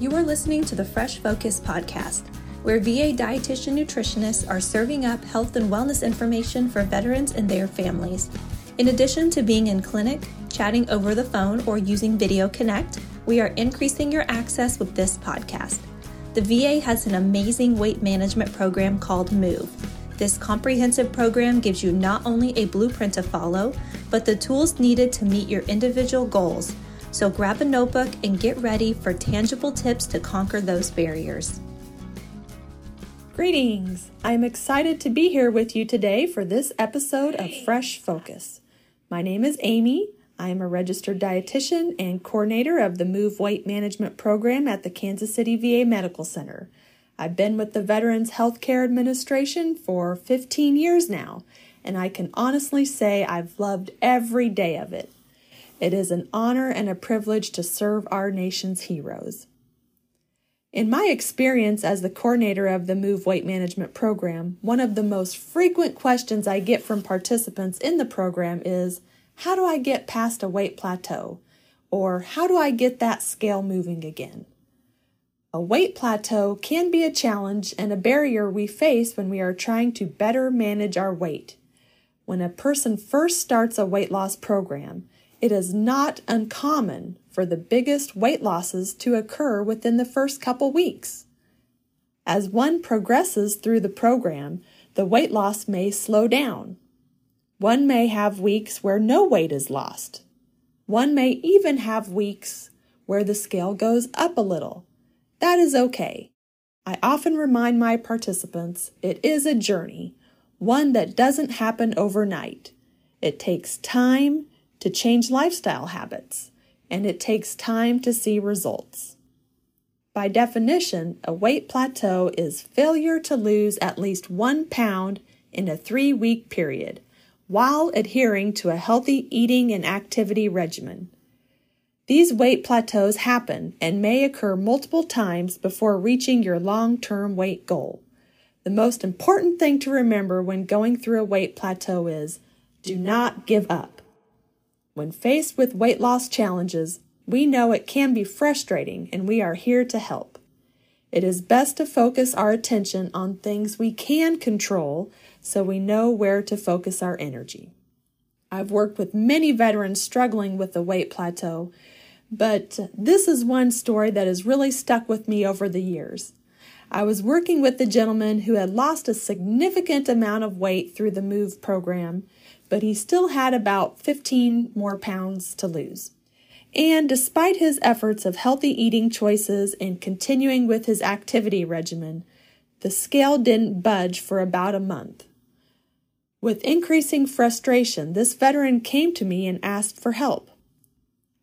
You are listening to the Fresh Focus podcast, where VA dietitian nutritionists are serving up health and wellness information for veterans and their families. In addition to being in clinic, chatting over the phone, or using Video Connect, we are increasing your access with this podcast. The VA has an amazing weight management program called MOVE. This comprehensive program gives you not only a blueprint to follow, but the tools needed to meet your individual goals. So grab a notebook and get ready for tangible tips to conquer those barriers. Greetings! I'm excited to be here with you today for this episode of Fresh Focus. My name is Aimee. I am a registered dietitian and coordinator of the Move Weight Management Program at the Kansas City VA Medical Center. I've been with the Veterans Healthcare Administration for 15 years now, and I can honestly say I've loved every day of it. It is an honor and a privilege to serve our nation's heroes. In my experience as the coordinator of the Move Weight Management Program, one of the most frequent questions I get from participants in the program is how do I get past a weight plateau? Or how do I get that scale moving again? A weight plateau can be a challenge and a barrier we face when we are trying to better manage our weight. When a person first starts a weight loss program, it is not uncommon for the biggest weight losses to occur within the first couple weeks. As one progresses through the program, the weight loss may slow down one may have weeks where no weight is lost. One may even have weeks where the scale goes up a little. That is okay. I often remind my participants it is a journey, one that doesn't happen overnight. It takes time to change lifestyle habits, and it takes time to see results. By definition, a weight plateau is failure to lose at least one pound in a three week period while adhering to a healthy eating and activity regimen. These weight plateaus happen and may occur multiple times before reaching your long term weight goal. The most important thing to remember when going through a weight plateau is do not give up. When faced with weight loss challenges, we know it can be frustrating and we are here to help. It is best to focus our attention on things we can control so we know where to focus our energy. I've worked with many veterans struggling with the weight plateau, but this is one story that has really stuck with me over the years. I was working with a gentleman who had lost a significant amount of weight through the MOVE program, but he still had about 15 more pounds to lose. And despite his efforts of healthy eating choices and continuing with his activity regimen, the scale didn't budge for about a month. With increasing frustration, this veteran came to me and asked for help.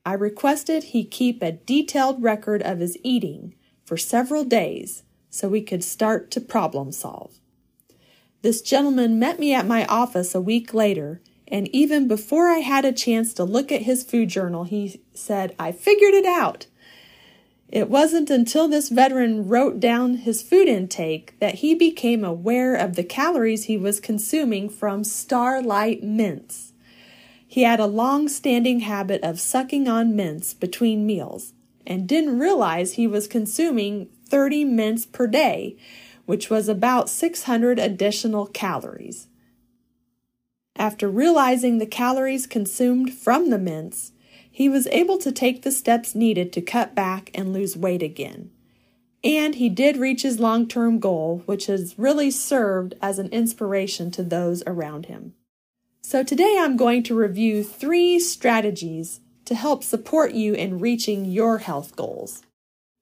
I requested he keep a detailed record of his eating for several days so we could start to problem solve. This gentleman met me at my office a week later, and even before I had a chance to look at his food journal, he said, I figured it out. It wasn't until this veteran wrote down his food intake that he became aware of the calories he was consuming from Starlight mints. He had a long standing habit of sucking on mints between meals and didn't realize he was consuming 30 mints per day, which was about 600 additional calories. After realizing the calories consumed from the mints, he was able to take the steps needed to cut back and lose weight again. And he did reach his long term goal, which has really served as an inspiration to those around him. So, today I'm going to review three strategies to help support you in reaching your health goals.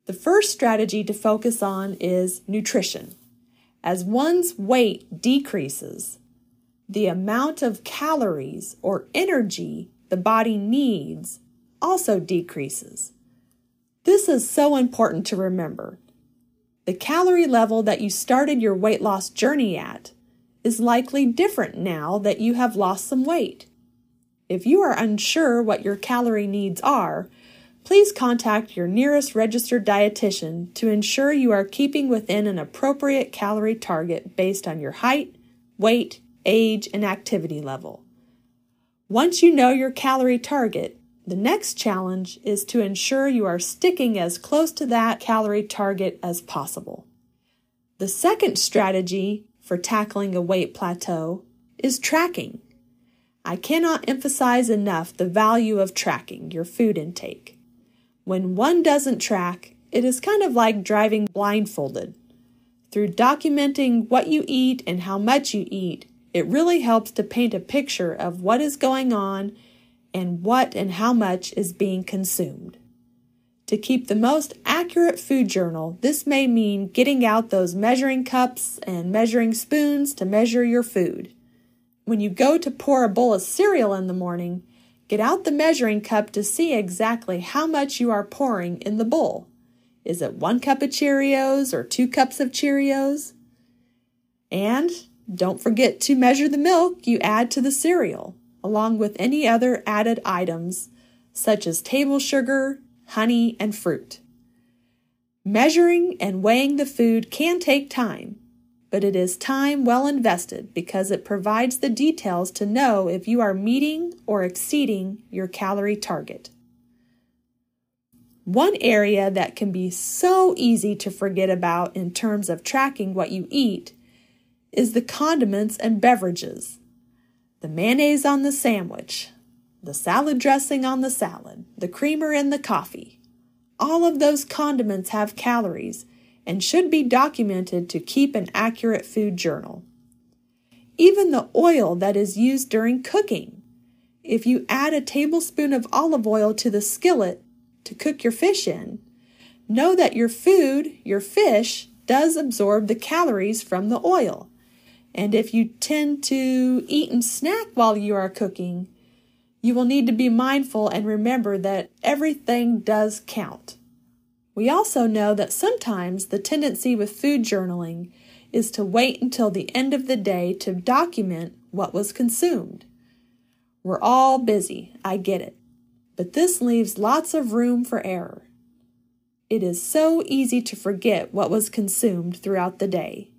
The first strategy to focus on is nutrition. As one's weight decreases, the amount of calories or energy the body needs also decreases. This is so important to remember. The calorie level that you started your weight loss journey at is likely different now that you have lost some weight. If you are unsure what your calorie needs are, please contact your nearest registered dietitian to ensure you are keeping within an appropriate calorie target based on your height, weight, age, and activity level. Once you know your calorie target, The next challenge is to ensure you are sticking as close to that calorie target as possible. The second strategy for tackling a weight plateau is tracking. I cannot emphasize enough the value of tracking your food intake. When one doesn't track, it is kind of like driving blindfolded. Through documenting what you eat and how much you eat, it really helps to paint a picture of what is going on and what and how much is being consumed. To keep the most accurate food journal, this may mean getting out those measuring cups and measuring spoons to measure your food. When you go to pour a bowl of cereal in the morning, get out the measuring cup to see exactly how much you are pouring in the bowl. Is it one cup of Cheerios or two cups of Cheerios? And don't forget to measure the milk you add to the cereal, along with any other added items such as table sugar, honey, and fruit. Measuring and weighing the food can take time, but it is time well invested because it provides the details to know if you are meeting or exceeding your calorie target. One area that can be so easy to forget about in terms of tracking what you eat is the condiments and beverages. The mayonnaise on the sandwich, the salad dressing on the salad, the creamer in the coffee. All of those condiments have calories and should be documented to keep an accurate food journal. Even the oil that is used during cooking. If you add a tablespoon of olive oil to the skillet to cook your fish in, know that your food, your fish, does absorb the calories from the oil. And if you tend to eat and snack while you are cooking, you will need to be mindful and remember that everything does count. We also know that sometimes the tendency with food journaling is to wait until the end of the day to document what was consumed. We're all busy, I get it, but this leaves lots of room for error. It is so easy to forget what was consumed throughout the day.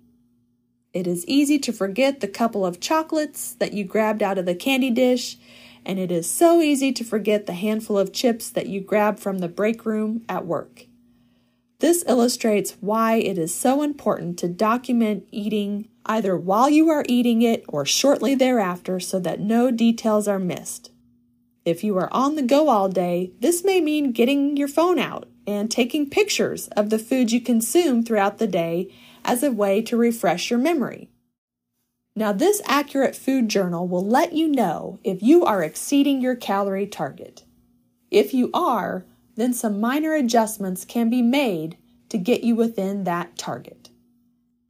It is easy to forget the couple of chocolates that you grabbed out of the candy dish, and it is so easy to forget the handful of chips that you grabbed from the break room at work. This illustrates why it is so important to document eating either while you are eating it or shortly thereafter so that no details are missed. If you are on the go all day, this may mean getting your phone out and taking pictures of the food you consume throughout the day as a way to refresh your memory. Now, this accurate food journal will let you know if you are exceeding your calorie target. If you are, then some minor adjustments can be made to get you within that target.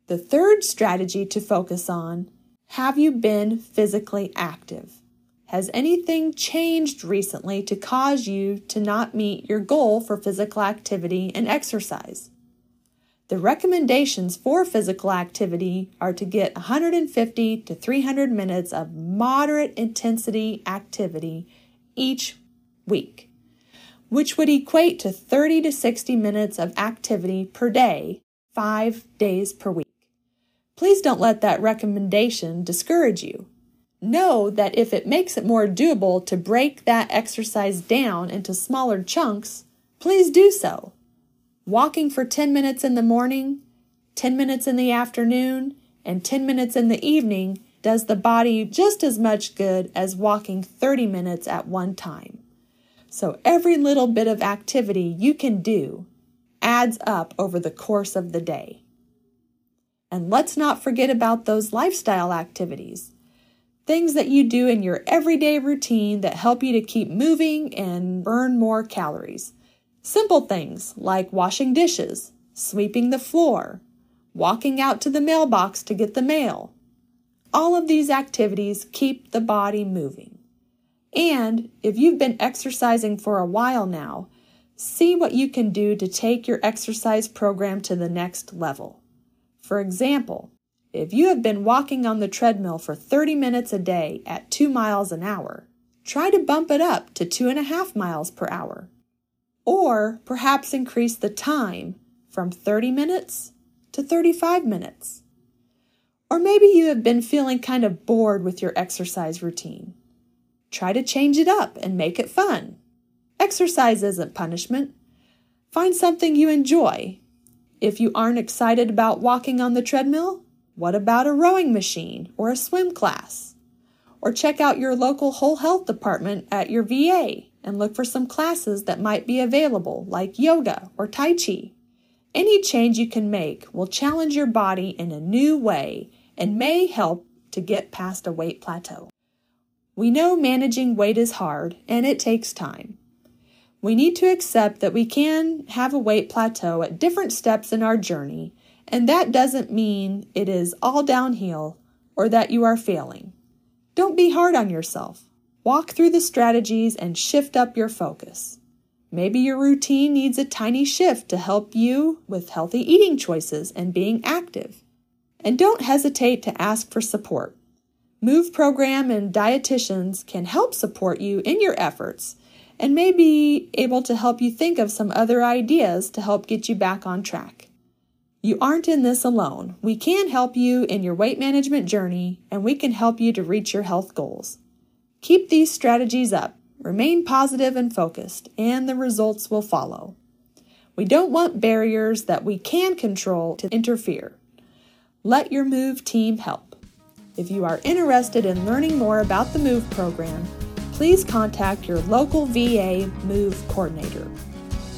The third strategy to focus on have you been physically active? Has anything changed recently to cause you to not meet your goal for physical activity and exercise? The recommendations for physical activity are to get 150 to 300 minutes of moderate intensity activity each week, which would equate to 30 to 60 minutes of activity per day, five days per week. Please don't let that recommendation discourage you. Know that if it makes it more doable to break that exercise down into smaller chunks, please do so. Walking for 10 minutes in the morning, 10 minutes in the afternoon, and 10 minutes in the evening does the body just as much good as walking 30 minutes at one time. So every little bit of activity you can do adds up over the course of the day. And let's not forget about those lifestyle activities. Things that you do in your everyday routine that help you to keep moving and burn more calories. Simple things like washing dishes, sweeping the floor, walking out to the mailbox to get the mail. All of these activities keep the body moving. And if you've been exercising for a while now, see what you can do to take your exercise program to the next level. For example, if you have been walking on the treadmill for 30 minutes a day at 2 miles an hour, try to bump it up to 2.5 miles per hour. Or perhaps increase the time from 30 minutes to 35 minutes. Or maybe you have been feeling kind of bored with your exercise routine. Try to change it up and make it fun. Exercise isn't punishment. Find something you enjoy. If you aren't excited about walking on the treadmill, what about a rowing machine or a swim class? Or check out your local whole health department at your VA and look for some classes that might be available, like yoga or Tai Chi. Any change you can make will challenge your body in a new way and may help to get past a weight plateau. We know managing weight is hard and it takes time. We need to accept that we can have a weight plateau at different steps in our journey, and that doesn't mean it is all downhill or that you are failing. Don't be hard on yourself. Walk through the strategies and shift up your focus. Maybe your routine needs a tiny shift to help you with healthy eating choices and being active. And don't hesitate to ask for support. Move program and dietitians can help support you in your efforts and may be able to help you think of some other ideas to help get you back on track. You aren't in this alone. We can help you in your weight management journey and we can help you to reach your health goals. Keep these strategies up Remain positive and focused, and the results will follow. We don't want barriers that we can control to interfere. Let your MOVE team help. If you are interested in learning more about the MOVE program, please contact your local VA MOVE coordinator.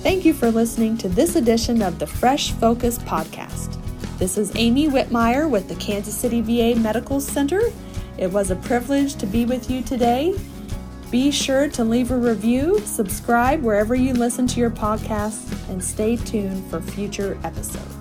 Thank you for listening to this edition of the Fresh Focus podcast. This is Aimee Wittmaier with the Kansas City VA Medical Center. It was a privilege to be with you today be sure to leave a review, subscribe wherever you listen to your podcasts, and stay tuned for future episodes.